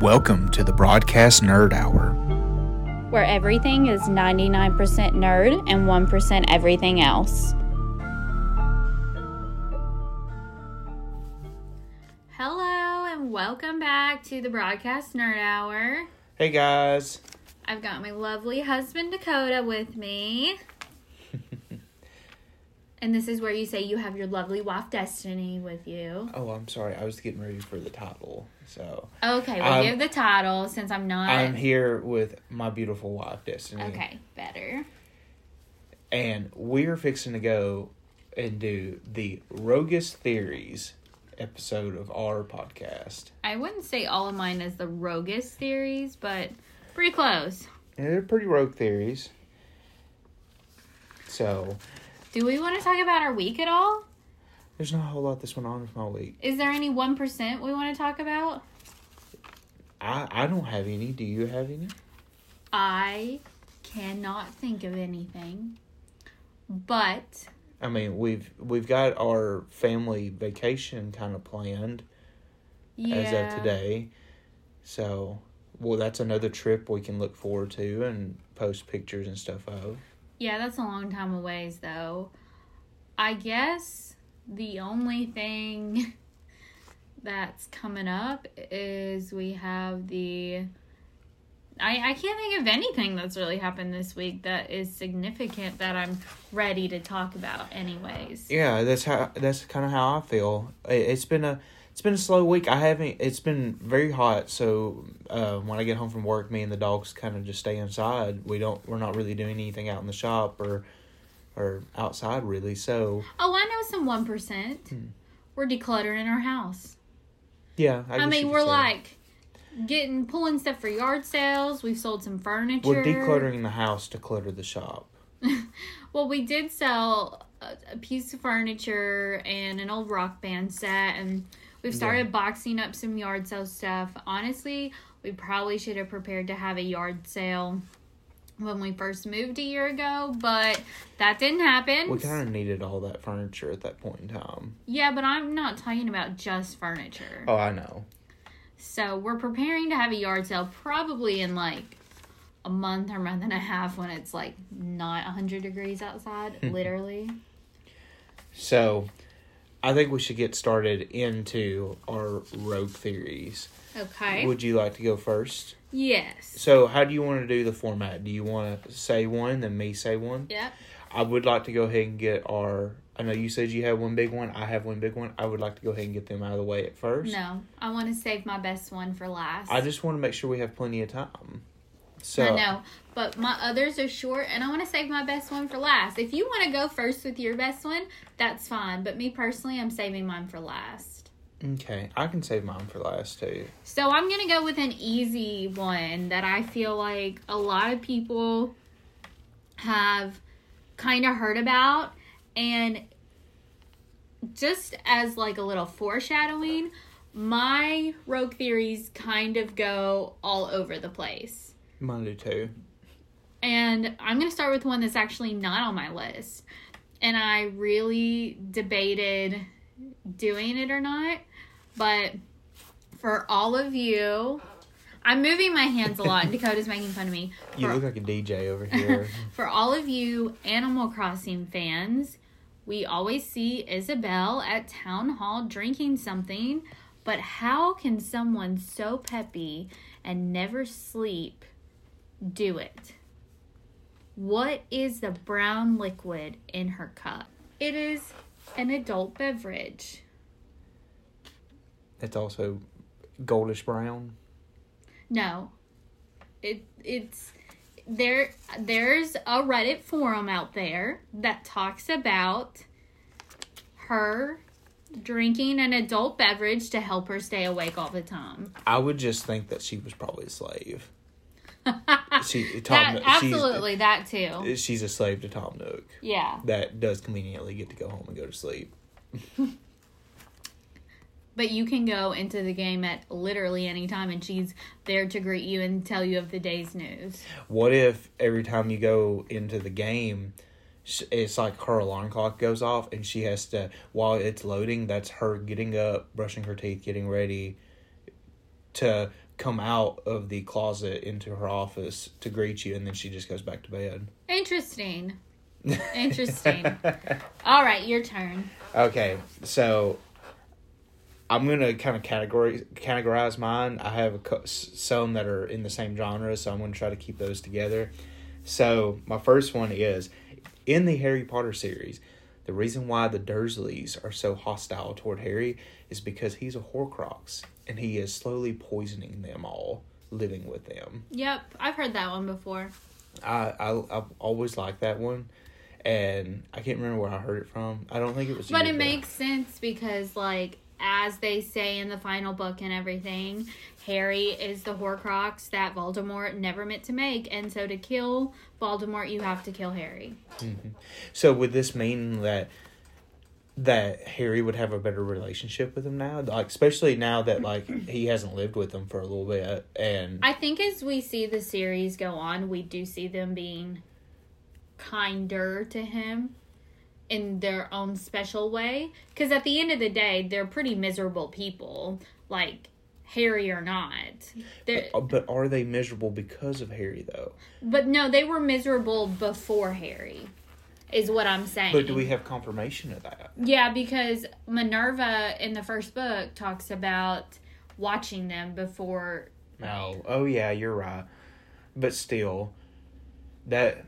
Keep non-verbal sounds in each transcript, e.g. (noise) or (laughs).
Welcome to the Broadcast Nerd Hour. where everything is 99% nerd and 1% everything else. Hello, and welcome back to the Broadcast Nerd Hour. Hey guys. I've got my lovely husband Dakota with me. And this is where you say you have your lovely wife Destiny with you. Oh, I'm sorry. I was getting ready for the title. So Okay, we'll I'm- give the title since I'm not. I'm here with my beautiful wife, Destiny. Okay, better. And we're fixing to go and do the Rogue-est Theories episode of our podcast. I wouldn't say all of mine is the Rogue-est theories, but pretty close. And they're pretty rogue theories. So Do we want to talk about our week at all? there's not a whole lot this went on with my week. Is there any 1% we want to talk about? I, I don't have any. Do you have any? I cannot think of anything. But I mean, we've we've got our family vacation kind of planned yeah. as of today. So, well, that's another trip we can look forward to and post pictures and stuff of. Yeah, that's a long time away though. I guess the only thing (laughs) that's coming up is we have the I, I can't think of anything that's really happened this week that is significant that I'm ready to talk about anyways. Yeah, that's how that's kind of how I feel. It, it's been a it's been a slow week. I haven't. It's been very hot, so uh, when I get home from work, me and the dogs kind of just stay inside. We don't. We're not really doing anything out in the shop or or outside really. So Oh, I know some 1%. We're decluttering our house. yeah, I, I, mean, we're like getting pulling stuff for yard sales. We've sold some furniture. we're decluttering the house to clutter the shop. (laughs) Well, we did sell a, a piece of furniture and an old rock band set, and we've started boxing up some yard sale stuff. Honestly, we probably should have prepared to have a yard sale when we first moved a year ago, but that didn't happen. We kind of needed all that furniture at that point in time. yeah, but I'm not talking about just furniture. Oh, I know. So we're preparing to have a yard sale probably in like a month or month and a half when it's like not 100 degrees outside, (laughs) literally. So, I think we should get started into our rogue theories. Okay. Would you like to go first? yes. So, how do you want to do the format? Do you want to say one, then me say one? Yep. I would like to go ahead and get our. I know you said you have one big one. I have one big one. I would like to go ahead and get them out of the way at first. No, I want to save my best one for last. I just want to make sure we have plenty of time. So, I know, but my others are short, and I want to save my best one for last. If you want to go first with your best one, that's fine. But me personally, I'm saving mine for last. okay, I can save mine for last too. So I'm gonna go with an easy one that I feel like a lot of people have kind of heard about, and just as like a little foreshadowing, my rogue theories kind of go all over the place. Mine too. And I'm going to start with one that's actually not on my list. And I really debated doing it or not. But for all of you, I'm moving my hands a lot, (laughs) and Dakota's making fun of me. You For- look like a DJ over here. (laughs) for all of you Animal Crossing fans, we always see Isabelle at Town Hall drinking something, but how can someone so peppy and never sleep do it? What is the brown liquid in her cup? It is an adult beverage. it's also goldish brown. No. It it's there there's a Reddit forum out there that talks about her drinking an adult beverage to help her stay awake all the time. I would just think that she was probably a slave. (laughs) She Tom, That, absolutely that too. She's, she's a slave to Tom Nook. Yeah. That does conveniently get to go home and go to sleep. (laughs) But you can go into the game at literally any time and she's there to greet you and tell you of the day's news. What if every time you go into the game, it's like her alarm clock goes off and she has to, while it's loading, that's her getting up, brushing her teeth, getting ready to come out of the closet into her office to greet you, and then she just goes back to bed. Interesting. (laughs) Interesting. All right, your turn. Okay, so I'm gonna kind of categorize categorize mine. I have a, some that are in the same genre, so I'm gonna try to keep those together. So my first one is in the Harry Potter series. The reason why the Dursleys are so hostile toward Harry is because he's a Horcrux and he is slowly poisoning them all, living with them. Yep, I've heard that one before. I I I've always liked that one, and I can't remember where I heard it from. I don't think it was. But it makes sense because, like, as they say in the final book and everything, Harry is the Horcrux that Voldemort never meant to make, and so to kill Voldemort, you have to kill Harry. Mm-hmm. So would this mean that that Harry would have a better relationship with him now? Like especially now that like he hasn't lived with them for a little bit and I think as we see the series go on, we do see them being kinder to him in their own special way. Because at the end of the day, they're pretty miserable people, like Harry or not. They're, uh, but are they miserable because of Harry though? but no, they were miserable before Harry, is what I'm saying. But do we have confirmation of that? Yeah, because Minerva in the first book talks about watching them before. No. Oh yeah, you're right. But still that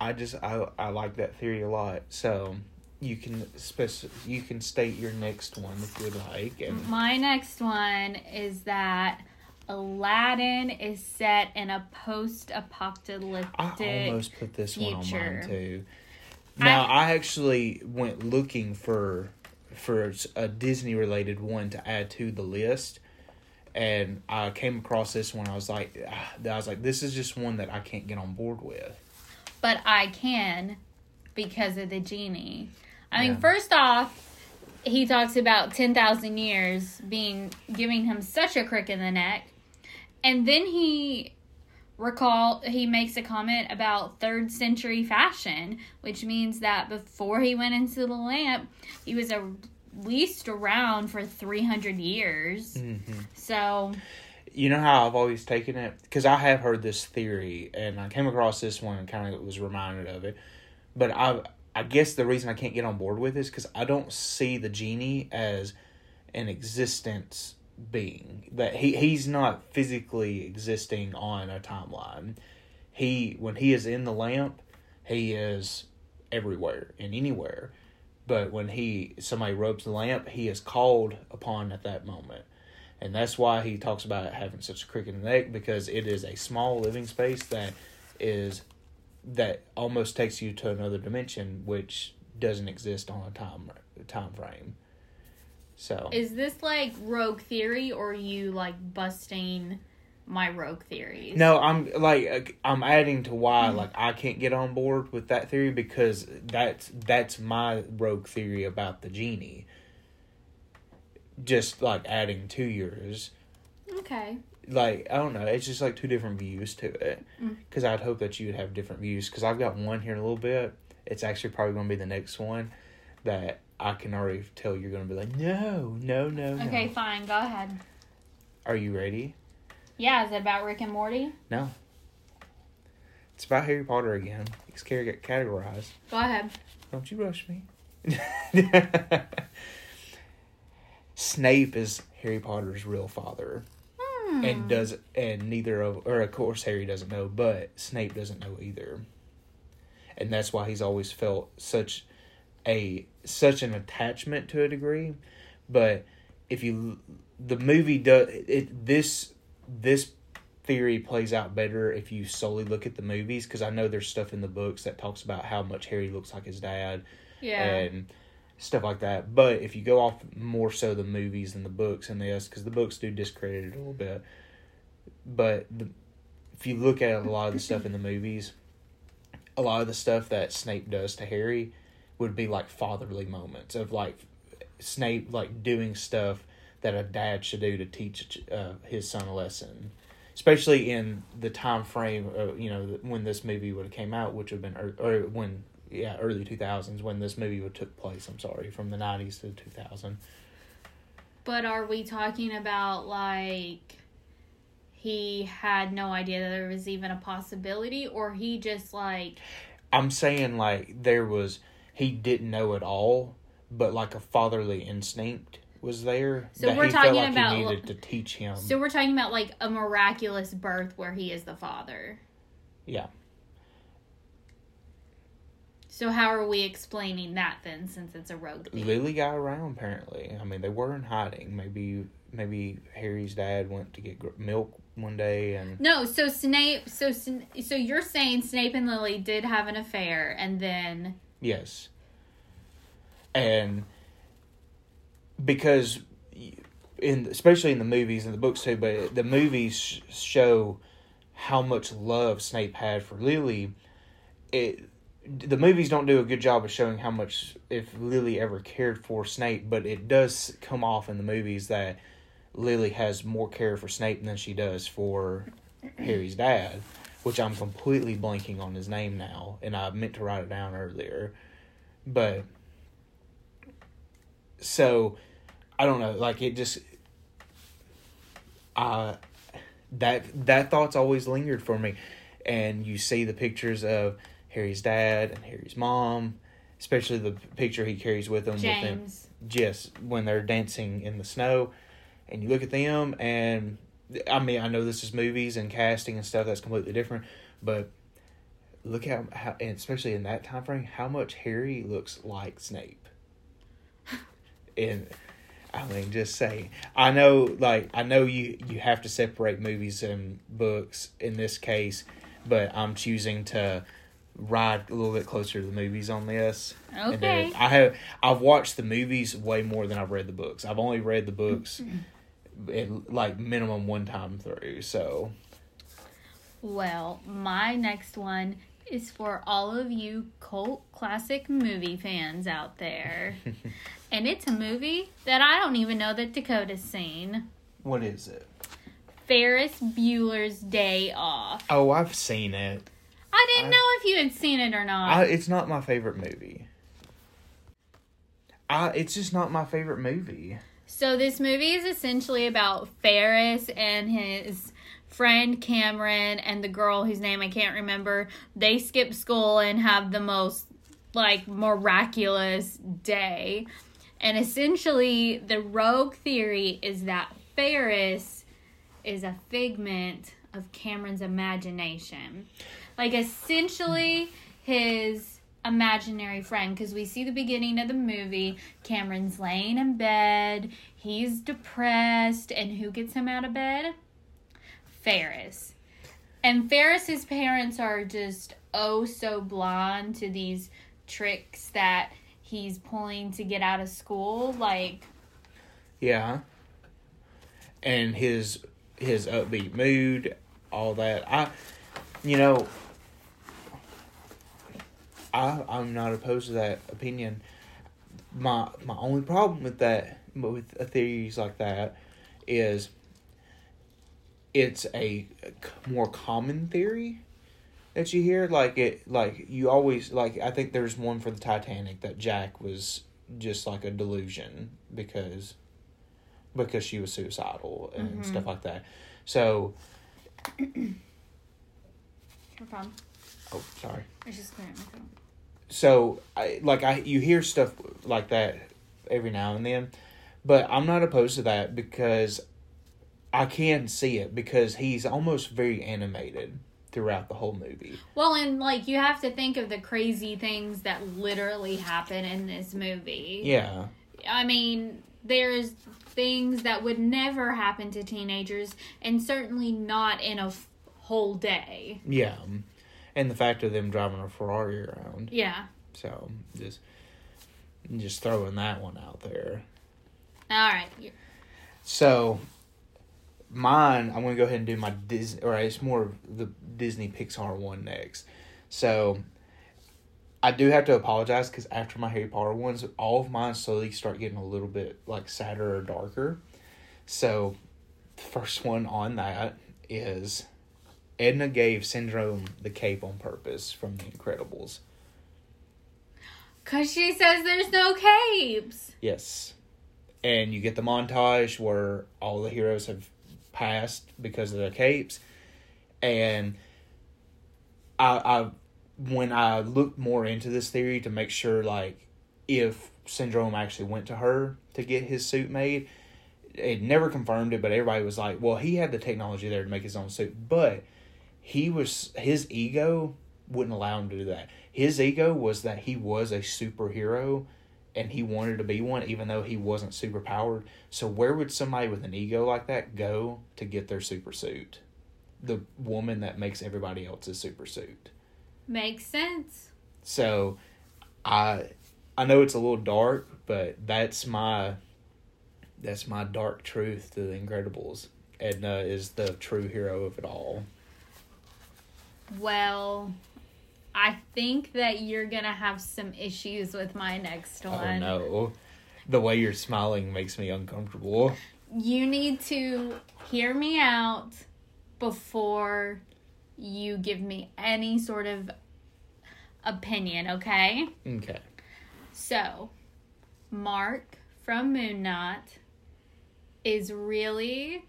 I just I I like that theory a lot. So you can spec- you can state your next one if you would like and My next one is that Aladdin is set in a post I almost put this one on future. mine too. Now I, actually went looking for for a Disney related one to add to the list, and I came across this one. I was like, ah, I was like, this is just one that I can't get on board with. But I can because of the genie. I mean, first off, he talks about 10,000 years being giving him such a crick in the neck. And then he recall he makes a comment about third century fashion, which means that before he went into the lamp, he was at least around for 300 years. Mm-hmm. So, You know how I've always taken it because I have heard this theory, and I came across this one and kind of was reminded of it. But I, I guess the reason I can't get on board with this because I don't see the genie as an existence being that he he's not physically existing on a timeline. He when he is in the lamp, he is everywhere and anywhere. But when he somebody rubs the lamp, he is called upon at that moment. And that's why he talks about having such a crick in the neck because it is a small living space that is that almost takes you to another dimension which doesn't exist on a time time frame. So is this like rogue theory or you like busting my rogue theories? no, I'm like I'm adding to why mm-hmm. like I can't get on board with that theory because that's that's my rogue theory about the genie. Just like adding to yours. Okay. like I don't know. It's just like two different views to it. Mm. Because I'd hope that you would have different views. Because I've got one here in a little bit. It's actually probably going to be the next one that I can already tell you're going to be like, no, no, no, no. Okay, fine. Go ahead. Are you ready? Yeah, is it about Rick and Morty? No. It's about Harry Potter again. It's categorized. Go ahead. Don't you rush me. (laughs) Snape is Harry Potter's real father. Hmm. and does and neither of or of course Harry doesn't know, but Snape doesn't know either. And that's why he's always felt such a such an attachment to a degree. But if you the movie does it this this theory plays out better if you solely look at the movies because I know there's stuff in the books that talks about how much Harry looks like his dad yeah. and stuff like that. But if you go off more so the movies than the books and this, because the books do discredit it a little bit. But the, if you look at a lot of the stuff in the movies, a lot of the stuff that Snape does to Harry would be like fatherly moments of like Snape like doing stuff that a dad should do to teach uh, his son a lesson. Especially in the time frame, uh, you know, when this movie would have came out, which would have been, ear- or when yeah, early two thousands when this movie took place. I'm sorry, from the nineties to two thousand. But are we talking about like he had no idea that there was even a possibility, or he just like I'm saying like there was he didn't know it all, but like a fatherly instinct was there So that we're he talking felt like about- he needed to teach him. so we're talking about like a miraculous birth where he is the father. yeah. So how are we explaining that then, since it's a rogue theme? Lily got around apparently. I mean, they were in hiding. Maybe maybe Harry's dad went to get gr- milk one day and No, so Snape, so so you're saying Snape and Lily did have an affair, and then Yes. And because in especially in the movies and the books too, but the movies show how much love Snape had for Lily. It the movies don't do a good job of showing how much if Lily ever cared for Snape, but it does come off in the movies that Lily has more care for Snape than she does for Harry's dad, which I'm completely blanking on his name now, and I meant to write it down earlier. But so I don't know, like it just uh that that thought's always lingered for me. And you see the pictures of Harry's dad and Harry's mom, especially the picture he carries with him with James. just when they're dancing in the snow and you look at them and i mean i know this is movies and casting and stuff that's completely different but look how, how and especially in that time frame how much harry looks like snape (laughs) and i mean just saying i know like i know you you have to separate movies and books in this case but i'm choosing to ride a little bit closer to the movies on this and Okay. then I have I've watched the movies way more than I've read the books. I've only read the books mm-hmm. at, like minimum one time through. So Well, my next one is for all of you cult classic movie fans out there. (laughs) and it's a movie that I don't even know that Dakota's seen. what is it? Ferris Bueller's Day Off. Oh, I've seen it. I didn't I- know if you had seen it or not. I, it's not my favorite movie. I it's just not my favorite movie. So this movie is essentially about Ferris and his friend Cameron and the girl whose name I can't remember. They skip school and have the most like miraculous day. And essentially the rogue theory is that Ferris is a figment of Cameron's imagination. Like essentially his imaginary friend because we see the beginning of the movie Cameron's laying in bed, he's depressed, and who gets him out of bed? Ferris. And Ferris's parents are just oh so blind to these tricks that he's pulling to get out of school. Like, Yeah. And his his upbeat mood, all that. I you know I I'm not opposed to that opinion. My my only problem with that with theories like that is it's a more common theory that you hear like it like you always like I think there's one for the Titanic that Jack was just like a delusion because because she was suicidal and Mhm. stuff like that. So, no problem. oh, sorry. It's just clearing my throat. So, I like I you hear stuff like that every now and then, but I'm not opposed to that because I can see it because he's almost very animated throughout the whole movie. Well, and like you have to think of the crazy things that literally happen in this movie. Yeah. I mean, there's things that would never happen to teenagers, and certainly not in a f- whole day. Yeah. And the fact of them driving a Ferrari around. Yeah. So, just just throwing that one out there. All right. So, mine, I'm going to go ahead and do my Disney, or it's more of the Disney Pixar one next. So, I do have to apologize because after my Harry Potter ones, all of mine slowly start getting a little bit like sadder or darker. So, the first one on that is Edna gave Syndrome the cape on purpose from The Incredibles. Cause she says there's no capes. Yes. And you get the montage where all the heroes have passed because of their capes, and I, I when I looked more into this theory to make sure like if Syndrome actually went to her to get his suit made, it never confirmed it, but everybody was like, well, he had the technology there to make his own suit, but he was his ego wouldn't allow him to do that. His ego was that he was a superhero and he wanted to be one even though he wasn't super powered. So where would somebody with an ego like that go to get their super suit? The woman that makes everybody else's super suit. Makes sense. So I I know it's a little dark, but that's my that's my dark truth to the Incredibles. Edna is the true hero of it all. Well, I think that you're gonna have some issues with my next Oh one. no. The way you're smiling makes me uncomfortable. You need to hear me out before you give me any sort of opinion, okay? Okay. So, Mark from Moon Knight is really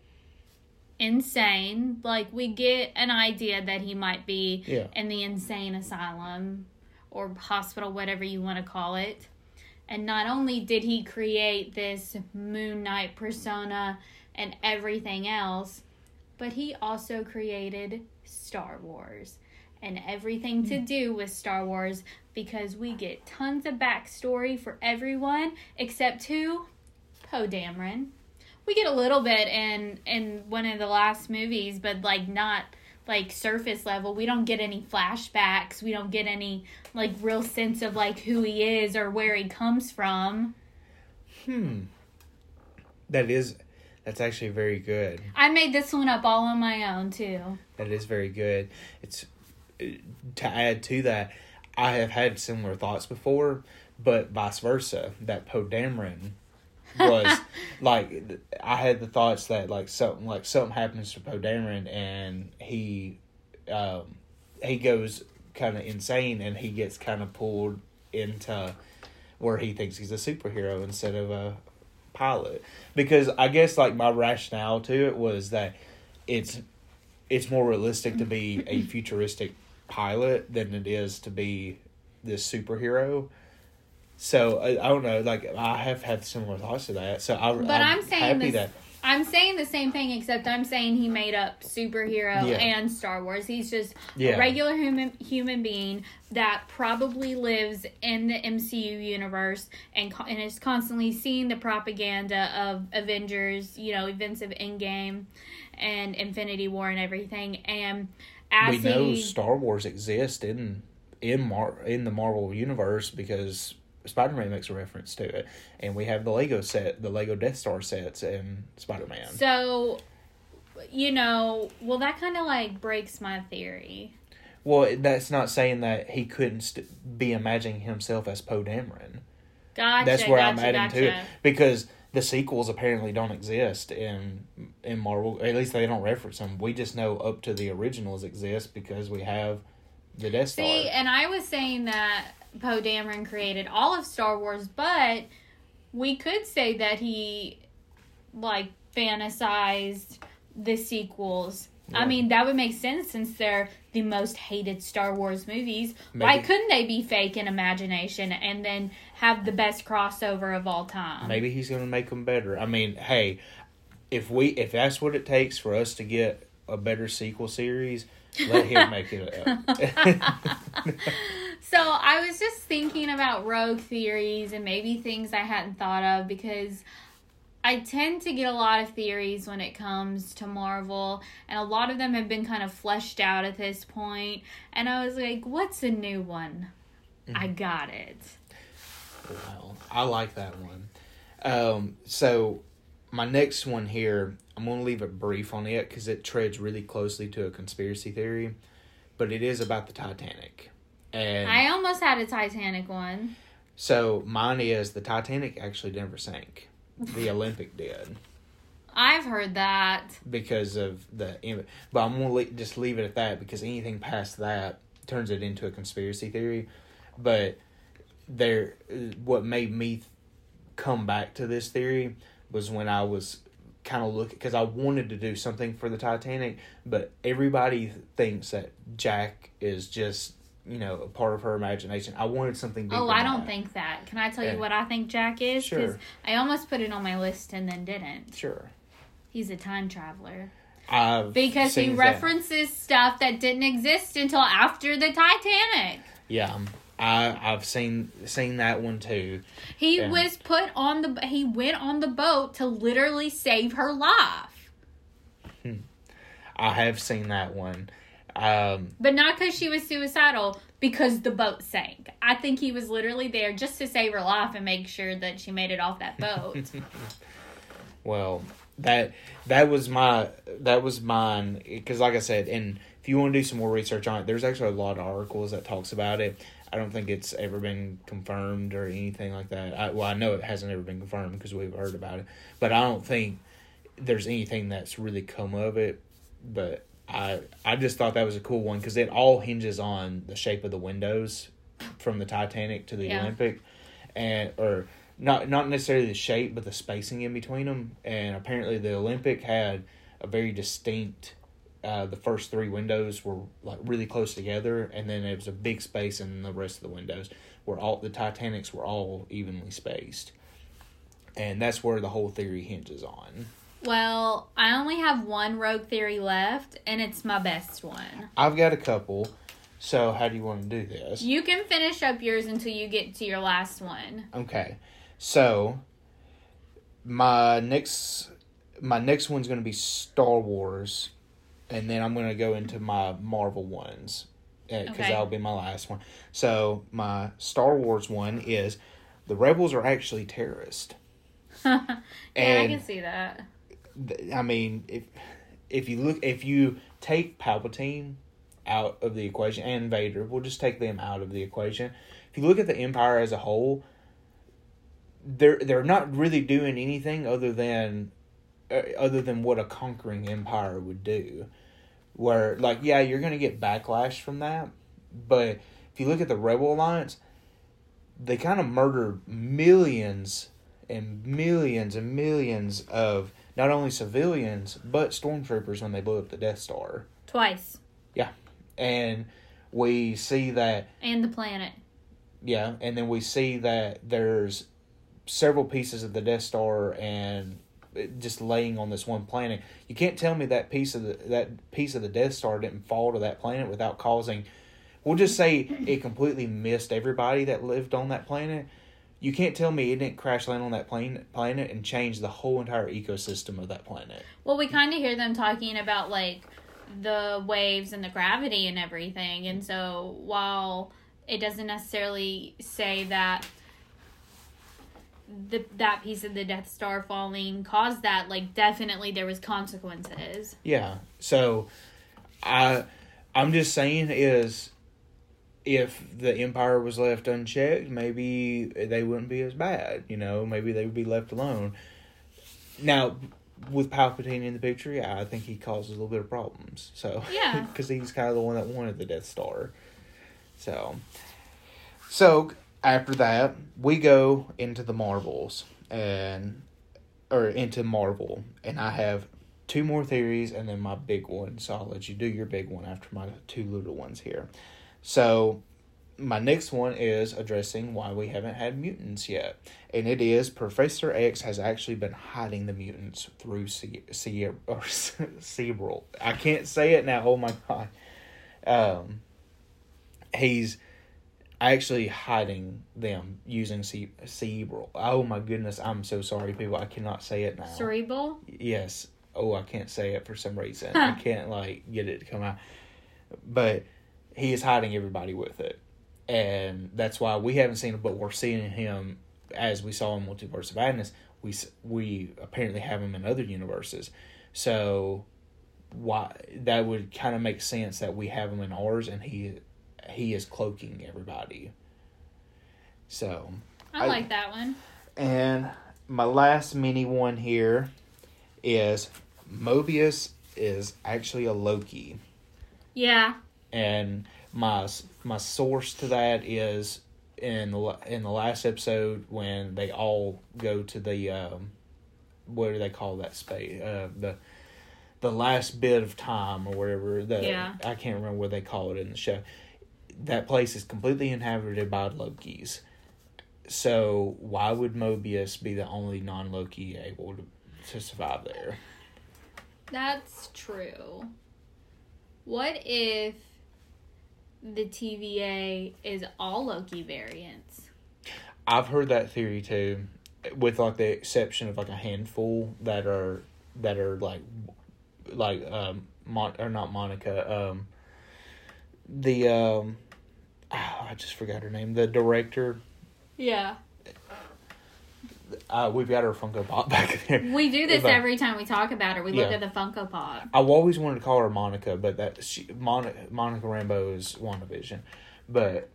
insane. Like, we get an idea that he might be Yeah. in the insane asylum or hospital, whatever you want to call it. And not only did he create this Moon Knight persona and everything else, but he also created Star Wars and everything to hmm. do with Star Wars because we get tons of backstory for everyone except who? Poe Dameron. We get a little bit in in one of the last movies, but like not like surface level. We don't get any flashbacks. We don't get any like real sense of like who he is or where he comes from. Hmm. That is that's actually very good. I made this one up all on my own too. That is very good. It's uh, to add to that, I have had similar thoughts before, but vice versa. That Poe Dameron was (laughs) like I had the thoughts that like something like something happens to Poe Dameron and he um, he goes kind of insane and he gets kind of pulled into where he thinks he's a superhero instead of a pilot because I guess like my rationale to it was that it's it's more realistic to be a (laughs) futuristic pilot than it is to be this superhero. So I, I don't know, like I have had similar thoughts to that. So I, But I'm, saying happy this. I'm saying the same thing, except I'm saying he made up superhero Yeah. and Star Wars. He's just Yeah. a regular human human being that probably lives in the MCU universe and and is constantly seeing the propaganda of Avengers, you know, events of Endgame and Infinity War and everything. And as we know he, Star Wars exists in in Mar in the Marvel universe because Spider Man makes a reference to it, and we have the Lego set, the Lego Death Star sets in Spider Man. so you know, well, that kind of like breaks my theory. Well, that's not saying that he couldn't st- be imagining himself as Poe Dameron. Gotcha. That's where gotcha, I'm adding gotcha. to it because the sequels apparently don't exist in in Marvel. At least they don't reference them. We just know up to the originals exist because we have the Death Star. See, and I was saying that Poe Dameron created all of Star Wars, but we could say that he like fantasized the sequels. I mean, that would make sense since they're the most hated Star Wars movies. Why couldn't they be fake in imagination and then have the best crossover of all time? Maybe he's going to make them better. I mean, hey, if we if that's what it takes for us to get a better sequel series, let him make it. Up. (laughs) (laughs) So I was just thinking about rogue theories and maybe things I hadn't thought of because I tend to get a lot of theories when it comes to Marvel, and a lot of them have been kind of fleshed out at this point. And I was like, what's a new one? I got it. Well, I like that one. Um, so my next one here, I'm going to leave it brief on it because it treads really closely to a conspiracy theory, but it is about the Titanic. And I almost had a Titanic one. so mine is the Titanic actually never sank. The Olympic (laughs) did I've heard that. because of the. But I'm going to just leave it at that because anything past that turns it into a conspiracy theory. But there, what made me come back to this theory was when I was kind of look because I wanted to do something for the Titanic, but everybody thinks that Jack is just you know a part of her imagination. I wanted something. Oh, I don't think that. Can I tell you what I think Jack is? Sure. I almost put it on my list and then didn't. Sure. He's a time traveler. I've Because he seen that. references stuff that didn't exist until after the Titanic. Yeah, um, I I've seen seen that one too. He Yeah. was put on the he went on the boat to literally save her life. I have seen that one. Um, But not because she was suicidal, because the boat sank. I think he was literally there just to save her life and make sure that she made it off that boat. (laughs) well, that that was my that was mine because, like I said, and if you want to do some more research on it, there's actually a lot of articles that talks about it. I don't think it's ever been confirmed or anything like that. I, well, I know it hasn't ever been confirmed because we've heard about it, but I don't think there's anything that's really come of it. But I I just thought that was a cool one because it all hinges on the shape of the windows from the Titanic to the Yeah. Olympic, and or not not necessarily the shape but the spacing in between them. And apparently the Olympic had a very distinct. Uh, the first three windows were like really close together, and then there was a big space, and the rest of the windows were all the Titanics were all evenly spaced, and that's where the whole theory hinges on. Well, I only have one rogue theory left, and it's my best one. I've got a couple. So how do you want to do this? You can finish up yours until you get to your last one. Okay. So my next my next one's going to be Star Wars and then I'm going to go into my Marvel ones eh, because Okay. that'll be my last one. So my Star Wars one is the rebels are actually terrorists. (laughs) yeah, I can see that. I mean, if if you look, if you take Palpatine out of the equation and Vader, we'll just take them out of the equation. If you look at the Empire as a whole, they're they're not really doing anything other than uh, other than what a conquering empire would do. Where like yeah, you're gonna get backlash from that, but if you look at the Rebel Alliance, they kind of murdered millions and millions and millions of not only civilians but stormtroopers when they blew up the Death Star. Twice. Yeah, and we see that And the planet. yeah, and then we see that there's several pieces of the Death Star and just laying on this one planet. You can't tell me that piece of the that piece of the Death Star didn't fall to that planet without causing. We'll just say it completely missed everybody that lived on that planet. You can't tell me it didn't crash land on that plane, planet and change the whole entire ecosystem of that planet. Well, we kind of hear them talking about like the waves and the gravity and everything. And so while it doesn't necessarily say that the that piece of the Death Star falling caused that, like definitely there was consequences. Yeah. So I I'm just saying is if the empire was left unchecked, maybe they wouldn't be as bad, you know, maybe they would be left alone. Now with Palpatine in the picture, yeah, I think he causes a little bit of problems. So Yeah. (laughs) because he's kind of the one that wanted the Death Star. So so after that, we go into the Marvels and or into Marvel, and I have two more theories and then my big one. So I'll let you do your big one after my two little ones here. So my next one is addressing why we haven't had mutants yet, and it is Professor X has actually been hiding the mutants through Ce- (laughs) or Cerebral. I can't say it now. Oh my god. Um, he's actually hiding them using ce- cerebral. Oh my goodness, I'm so sorry, people. I cannot say it now. Cerebral. Yes. Oh, I can't say it for some reason. (laughs) I can't like get it to come out. But he is hiding everybody with it, and that's why we haven't seen it. But we're seeing him as we saw in Multiverse of Madness. We we apparently have him in other universes, so why that would kind of make sense that we have him in ours, and he he is cloaking everybody. So I, I- like that one. and my last mini one here is Mobius is actually a Loki, Yeah. And my my source to that is in the in the last episode when they all go to the um, what do they call that space? Uh, the the last bit of time or whatever. The, Yeah. I can't remember what they call it in the show. That place is completely inhabited by Lokis. So why would Mobius be the only non Loki able to, to survive there? That's true. What if the TVA is all Loki variants? I've heard that theory too, with like the exception of like a handful that are that are like like um Mon- or not Monica um the um ah, (sighs) I just forgot her name the director Yeah. Uh we've got her Funko Pop (laughs) back there. We do this every time we talk about her. We look at the Funko Pop. I've always wanted to call her Monica, but that she Mon- Monica Rambo is WandaVision, but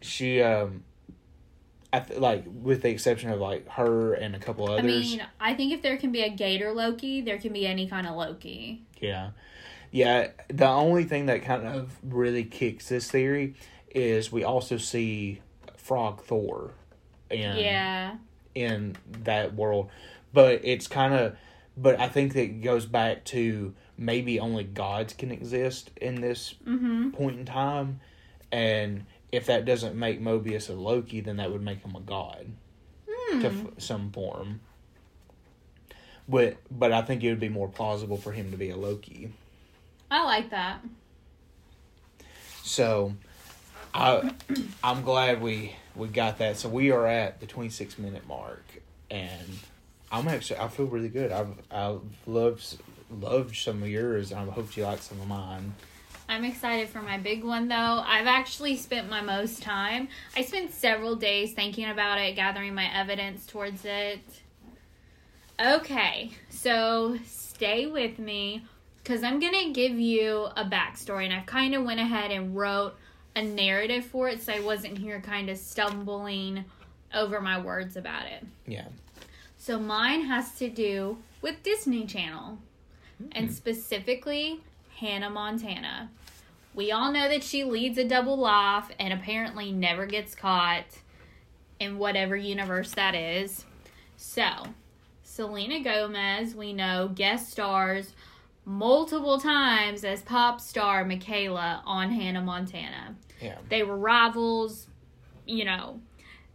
she um. I th- like with the exception of like her and a couple others. I mean, I think if there can be a Gator Loki, there can be any kind of Loki. Yeah. Yeah. The only thing that kind of really kicks this theory is we also see Frog Thor And Yeah. In that world. But it's kind of but I think that it goes back to maybe only gods can exist in this Mm-hmm. point in time and if that doesn't make Mobius a Loki, then that would make him a god Hmm. to f- some form. But but I think it would be more plausible for him to be a Loki. I like that. So, I I'm glad we we got that. So we are at the 26 minute mark, and I'm actually I feel really good. I've I've loved loved some of yours, and I hope you like some of mine. I'm excited for my big one though. I've actually spent my most time. I spent several days thinking about it, gathering my evidence towards it. Okay, so stay with me because I'm gonna give you a backstory, and I've kind of went ahead and wrote a narrative for it, so I wasn't here kind of stumbling over my words about it. Yeah. So mine has to do with Disney Channel, and hmm. specifically Hannah Montana. We all know that she leads a double life and apparently never gets caught in whatever universe that is. So, Selena Gomez, we know, guest stars multiple times as pop star Mikayla on Hannah Montana. Yeah. They were rivals, you know.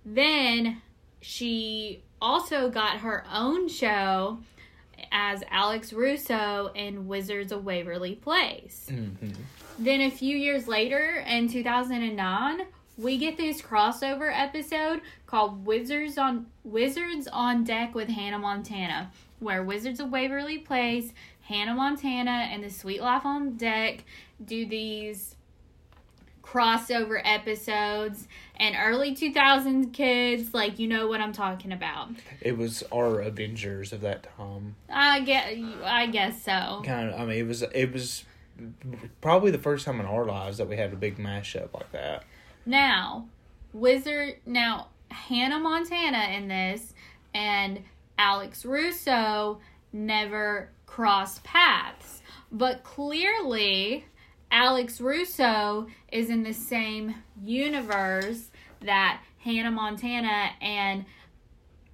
Then she also got her own show as Alex Russo in Wizards of Waverly Place. hmm Then a few years later, in 2009, we get this crossover episode called Wizards on Wizards on Deck with Hannah Montana, where Wizards of Waverly Place, Hannah Montana, and the Sweet Life on Deck do these crossover episodes. And early 2000s kids, like you know what I'm talking about. It was our Avengers of that time. I get, I guess so. Kind of. I mean, it was it was probably the first time in our lives that we had a big mashup like that. Now, Wizard, now Hannah Montana in this and Alex Russo never cross paths, but clearly Alex Russo is in the same universe that Hannah Montana and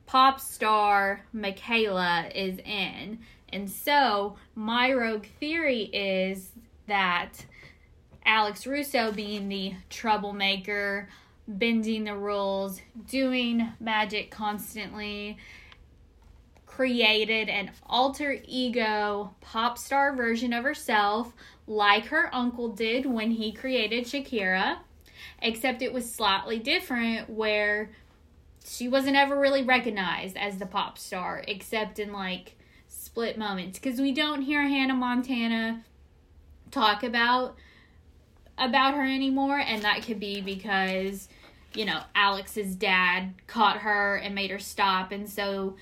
pop star Mikayla is in. And so, my rogue theory is that Alex Russo being the troublemaker, bending the rules, doing magic constantly, created an alter ego pop star version of herself, like her uncle did when he created Shakira, except it was slightly different where she wasn't ever really recognized as the pop star, except in like split moments. Because we don't hear Hannah Montana talk about about her anymore and that could be because you know Alex's dad caught her and made her stop and so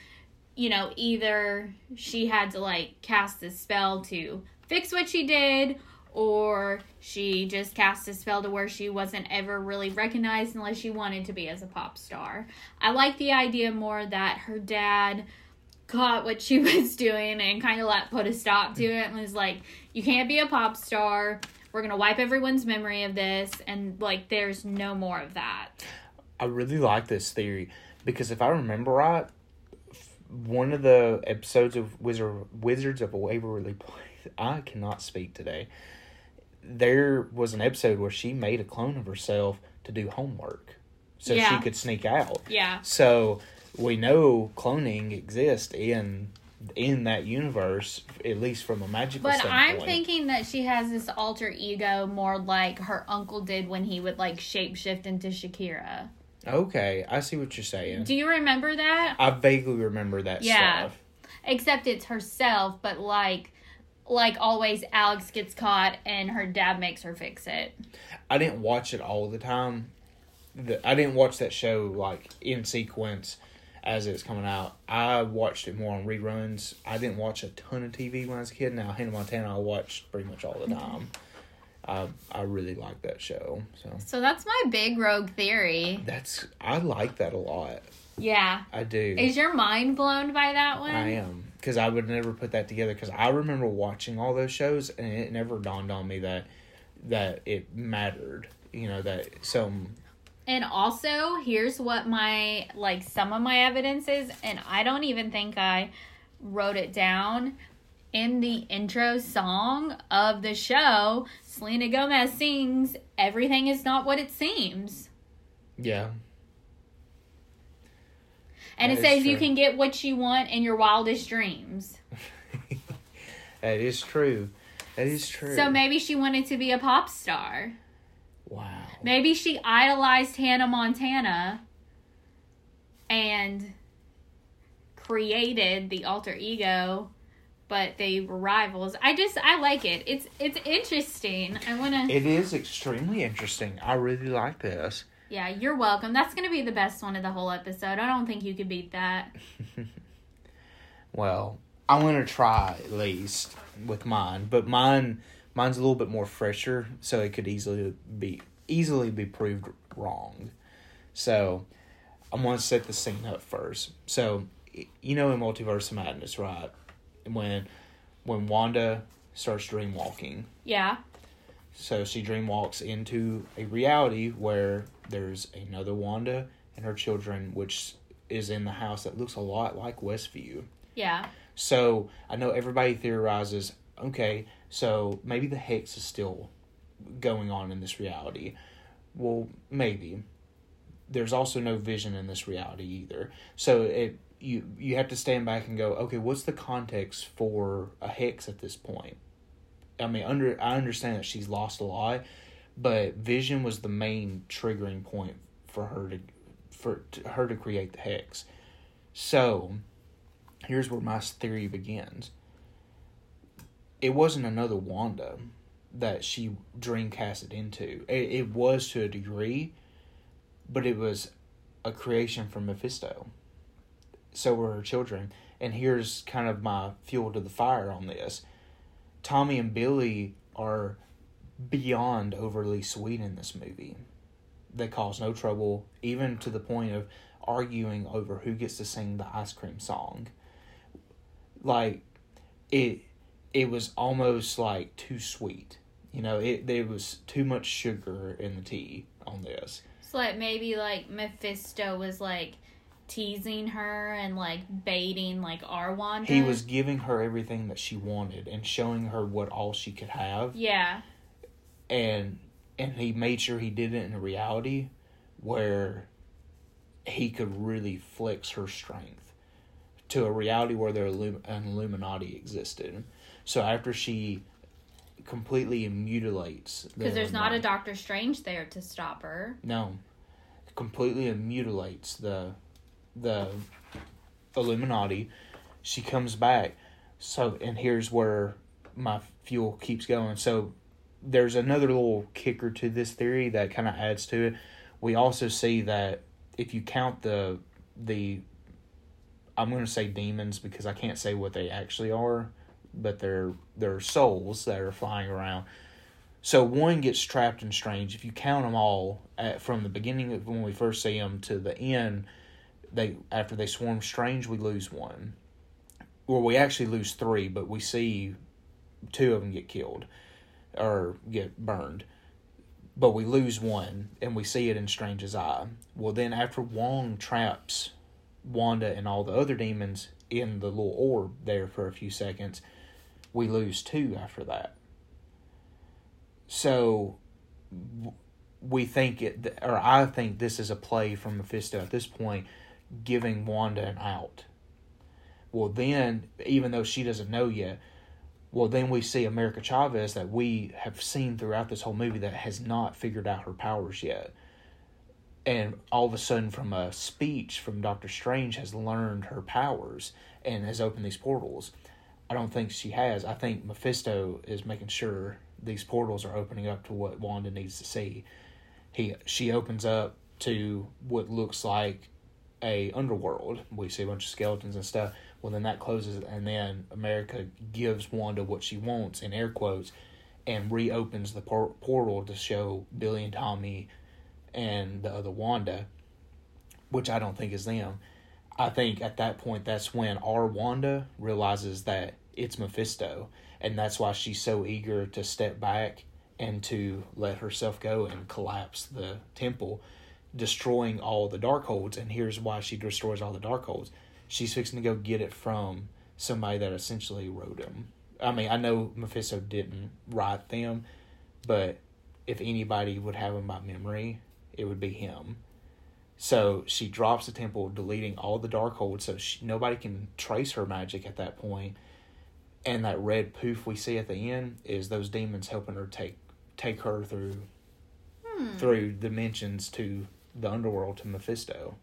you know either she had to like cast a spell to fix what she did or she just cast a spell to where she wasn't ever really recognized unless she wanted to be as a pop star. I like the idea more that her dad caught what she (laughs) was doing and kind of like put a stop to it and was like, you can't be a pop star. We're gonna wipe everyone's memory of this, and like, there's no more of that. I really like this theory because if I remember right, one of the episodes of Wizard Wizards of Waverly Place. I cannot speak today. There was an episode where she made a clone of herself to do homework, so Yeah. she could sneak out. Yeah. So we know cloning exists in in that universe, at least from a magical But I'm thinking that she has this alter ego more like her uncle did when he would like shapeshift into Shakira. Okay, I see what you're saying. Do you remember that? I vaguely remember that Yeah. stuff. Except it's herself, but like like always Alex gets caught and her dad makes her fix it. I didn't watch it all the time. The, I didn't watch that show like in sequence as it's coming out. I watched it more on reruns. I didn't watch a ton of TV when I was a kid. Now Hannah Montana I watched pretty much all the time. I I really like that show. So So that's my big rogue theory. that's I like that a lot. Yeah. I do. Is your mind blown by that one? I am because I would never put that together because I remember watching all those shows and it never dawned on me that that it mattered. You know that some And also, here's what my like some of my evidence is, and I don't even think I wrote it down. In the intro song of the show, Selena Gomez sings "Everything is not what it seems," yeah and That it says you can get what you want in your wildest dreams. (laughs) that is true. That is true. So maybe she wanted to be a pop star. wow. Maybe she idolized Hannah Montana and created the alter ego, but they were rivals. I just I like it. It's it's interesting. I want to It is extremely interesting. I really like this. Yeah, you're welcome. That's to be the best one of the whole episode. I don't think you could beat that. (laughs) Well, I'm gonna try at least with mine, but mine mine's a little bit more fresher, so it could easily be easily be proved wrong. So I'm gonna set the scene up first. So you know in Multiverse of Madness, right? When when Wanda starts dream walking, Yeah. so she dream walks into a reality where there's another Wanda and her children, which is in the house that looks a lot like Westview. Yeah. So I know everybody theorizes, okay, so maybe the hex is still going on in this reality. Well, maybe. There's also no vision in this reality either. So it you you have to stand back and go, okay, what's the context for a hex at this point? I mean, under I understand that she's lost a lot, but vision was the main triggering point for her to for to, her to create the hex. So, here's where my theory begins. It wasn't another Wanda that she dreamcasted into. It, it was to a degree, but it was a creation from Mephisto. So were her children. And here's kind of my fuel to the fire on this. Tommy and Billy are beyond overly sweet in this movie. They cause no trouble, even to the point of arguing over who gets to sing the ice cream song. Like it it was almost like too sweet. You know, it there was too much sugar in the tea on this. So like maybe like Mephisto was like teasing her and like baiting like our Wanda. He was giving her everything that she wanted and showing her what all she could have. Yeah. and and he made sure he did it in a reality where he could really flex her strength to a reality where there an Illuminati existed. So after she completely mutilates, Because there's not a Doctor Strange there to stop her. no, completely mutilates the the Illuminati. She comes back. So and here's where my fuel keeps going. So there's another little kicker to this theory that kind of adds to it. We also see that if you count the the I'm going to say demons because I can't say what they actually are, but they're they're souls that are flying around. So one gets trapped in Strange. If you count them all at, from the beginning of when we first see them to the end, they after they swarm Strange, we lose one. Well, we actually lose three, but we see two of them get killed or get burned. But we lose one, and we see it in Strange's eye. Well, then after Wong traps Wanda and all the other demons in the little orb there for a few seconds. We lose two after that. So we think it, or I think this is a play from Mephisto at this point, giving Wanda an out. Well, then, even though she doesn't know yet, well, then we see America Chavez that we have seen throughout this whole movie that has not figured out her powers yet. And all of a sudden, from a speech from Doctor Strange, has learned her powers and has opened these portals. I don't think she has. I think Mephisto is making sure these portals are opening up to what Wanda needs to see. He she opens up to what looks like a underworld. We see a bunch of skeletons and stuff. Well, then that closes, and then America gives Wanda what she wants in air quotes, and reopens the por- portal to show Billy and Tommy and the other Wanda, which I don't think is them. I think at that point that's when our Wanda realizes that it's Mephisto, and that's why she's so eager to step back and to let herself go and collapse the temple, destroying all the Darkholds. And here's why she destroys all the Darkholds. She's fixing to go get it from somebody that essentially wrote them. I mean, I know Mephisto didn't write them, but if anybody would have them by memory, it would be him. So she drops the temple, deleting all the Darkholds, so she, nobody can trace her magic at that point. And that red poof we see at the end is those demons helping her take take her through hmm. through dimensions to the underworld to Mephisto.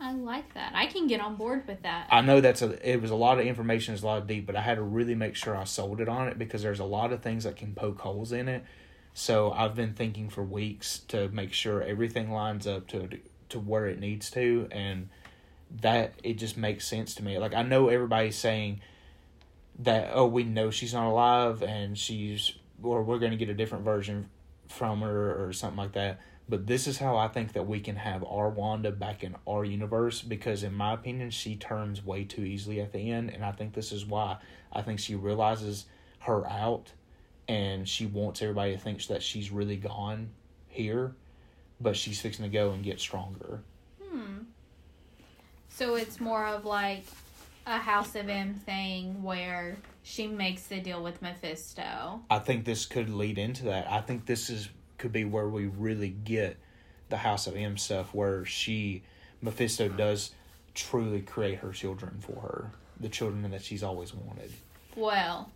I like that. I can get on board with that. I know that's a it was a lot of information, it's a lot of deep, but I had to really make sure I sold it on it because there's a lot of things that can poke holes in it. So I've been thinking for weeks to make sure everything lines up to to where it needs to, and that it just makes sense to me. Like I know everybody's saying that oh we know she's not alive and she's or we're going to get a different version from her or something like that. But this is how I think that we can have our Wanda back in our universe because, in my opinion, she turns way too easily at the end, and I think this is why. I think she realizes her out, and she wants everybody to think that she's really gone here, but she's fixing to go and get stronger. Hmm. So it's more of like a House of M thing where she makes the deal with Mephisto. I think this could lead into that. I think this is could be where we really get the House of M stuff, where she Mephisto does truly create her children for her, the children that she's always wanted. Well,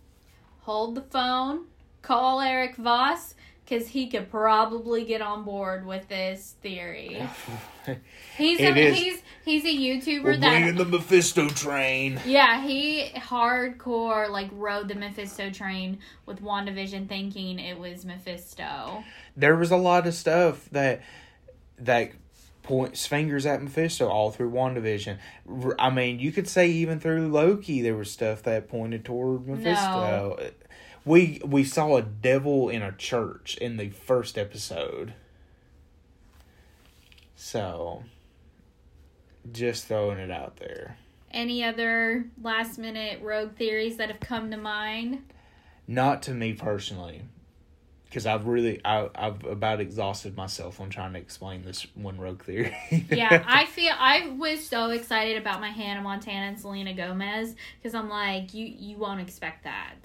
hold the phone, call Erik Voss, because he could probably get on board with this theory. (laughs) He's It a, is. he's he's a YouTuber We're that the Mephisto train. yeah he hardcore like rode the Mephisto train with WandaVision thinking it was Mephisto. There was a lot of stuff that that points fingers at Mephisto all through WandaVision. I mean, you could say even through Loki, there was stuff that pointed toward Mephisto. Uh, We we saw a devil in a church in the first episode. So, just throwing it out there. Any other last minute rogue theories that have come to mind? Not to me personally, because I've really I, I've about exhausted myself on trying to explain this one rogue theory. (laughs) yeah, I feel I was so excited about my Hannah Montana and Selena Gomez because I'm like, you you won't expect that.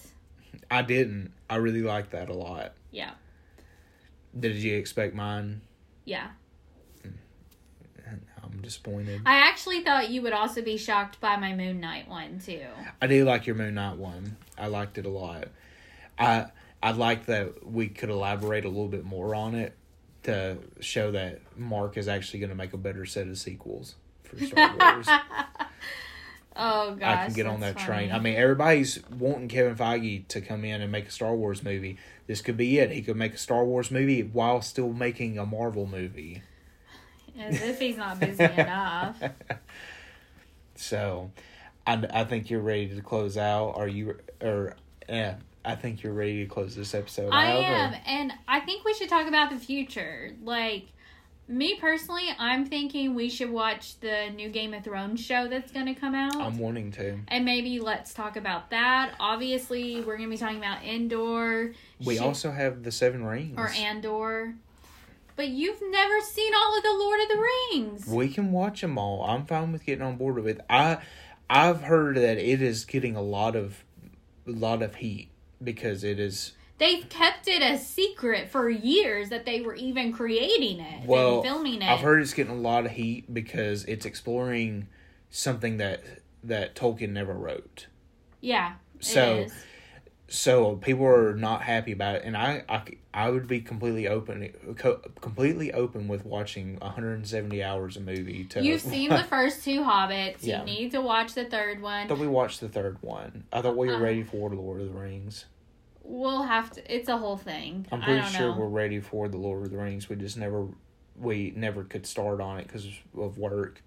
I didn't. I really liked that a lot. Yeah, Did you expect mine? yeah. Mm. I'm disappointed. I actually thought you would also be shocked by my Moon Knight one too. I do like your Moon Knight one. I liked it a lot. I I like that we could elaborate a little bit more on it to show that Mark is actually going to make a better set of sequels for Star (laughs) Wars. Oh gosh, I can get on that train. I mean, everybody's wanting Kevin Feige to come in and make a Star Wars movie. This could be it. He could make a Star Wars movie while still making a Marvel movie. as if he's not busy (laughs) enough. So, I, I think you're ready to close out. Are you or yeah? I think you're ready to close this episode. I out, or- am, and I think we should talk about the future. Like me personally, I'm thinking we should watch the new Game of Thrones show that's going to come out. I'm wanting to. and maybe let's talk about that. Obviously, we're going to be talking about Endor. We also have the Seven Rings. or Andor. But you've never seen all of the Lord of the Rings. we can watch them all. I'm fine with getting on board with it. I I've heard that it is getting a lot of a lot of heat because it is They've kept it a secret for years that they were even creating it well and filming it. I've heard it's getting a lot of heat because it's exploring something that that Tolkien never wrote. yeah. So. So people are not happy about it, and I I, I would be completely open co- completely open with watching 170 hours of movie. To You've seen the (laughs) first two Hobbits. Yeah. You need to watch the third I one. thought we watched the third one. I thought we were Uh, ready for Lord of the Rings. We'll have to. It's a whole thing. I'm pretty sure know. we're ready for the Lord of the Rings. We just never we never could start on it because of work.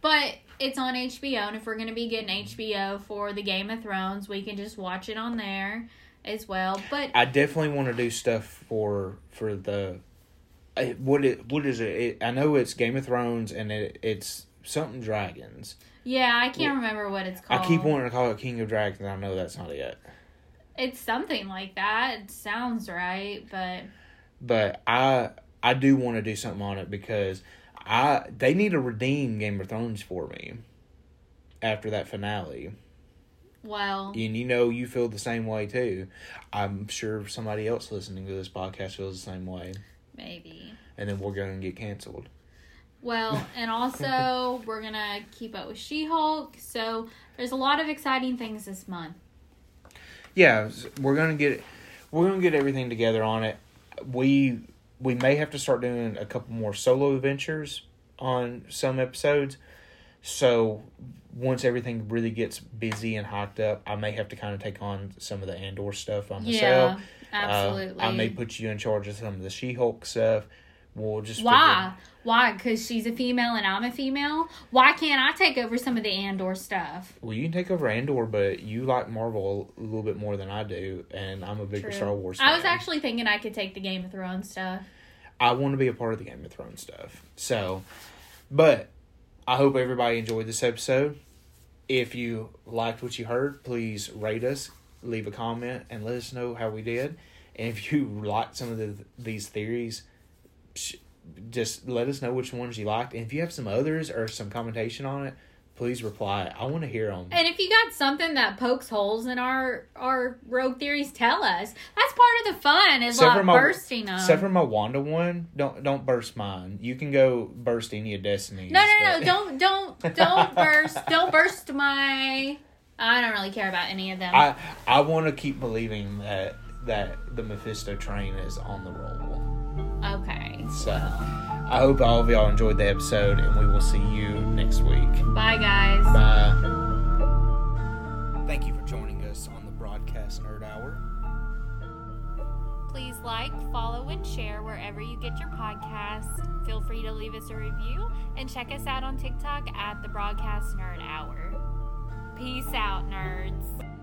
But it's on HBO, and if we're going to be getting HBO for the Game of Thrones, we can just watch it on there as well. But I definitely want to do stuff for for the eh, what it what is it? it I know it's Game of Thrones and it, it's something dragons. yeah, I can't remember what it's called. I keep wanting to call it King of Dragons. and I know that's not it. It's something like that. It sounds right, but but I I do want to do something on it because I they need to redeem Game of Thrones for me after that finale. well, And you know you feel the same way too. I'm sure somebody else listening to this podcast feels the same way. maybe. And then we're gonna get canceled. Well, (laughs) and also we're gonna keep up with She-Hulk. So there's a lot of exciting things this month. Yeah, we're gonna get we're gonna get everything together on it. We we may have to start doing a couple more solo adventures on some episodes. So once everything really gets busy and hyped up, I may have to kind of take on some of the Andor stuff on myself. Yeah, Uh, absolutely. I may put you in charge of some of the She Hulk stuff. We'll just Why? Why? Because she's a female and I'm a female. Why can't I take over some of the Andor stuff? Well, you can take over Andor, but you like Marvel a little bit more than I do, and I'm a bigger True. Star Wars. Fan. I was actually thinking I could take the Game of Thrones stuff. I want to be a part of the Game of Thrones stuff. So, but I hope everybody enjoyed this episode. If you liked what you heard, please rate us, leave a comment, and let us know how we did. And if you (laughs) liked some of the, these theories, just let us know which ones you liked. And if you have some others or some commentation on it, please reply. I want to hear them. And if you got something that pokes holes in our our rogue theories, tell us. That's part of the fun is Except like my- bursting them. Except for my Wanda one, don't don't burst mine. You can go burst any of Destiny's. no, no, no! Don't don't (laughs) don't burst! Don't burst my. I don't really care about any of them. I I want to keep believing that that the Mephisto train is on the roll. okay. So uh, I hope all of y'all enjoyed the episode, and we will see you next week. Bye, guys. Bye. Thank you for joining us on the Broadcast Nerd Hour. Please like, follow, and share wherever you get your podcasts. Feel free to leave us a review and check us out on TikTok at the Broadcast Nerd Hour. Peace out, nerds.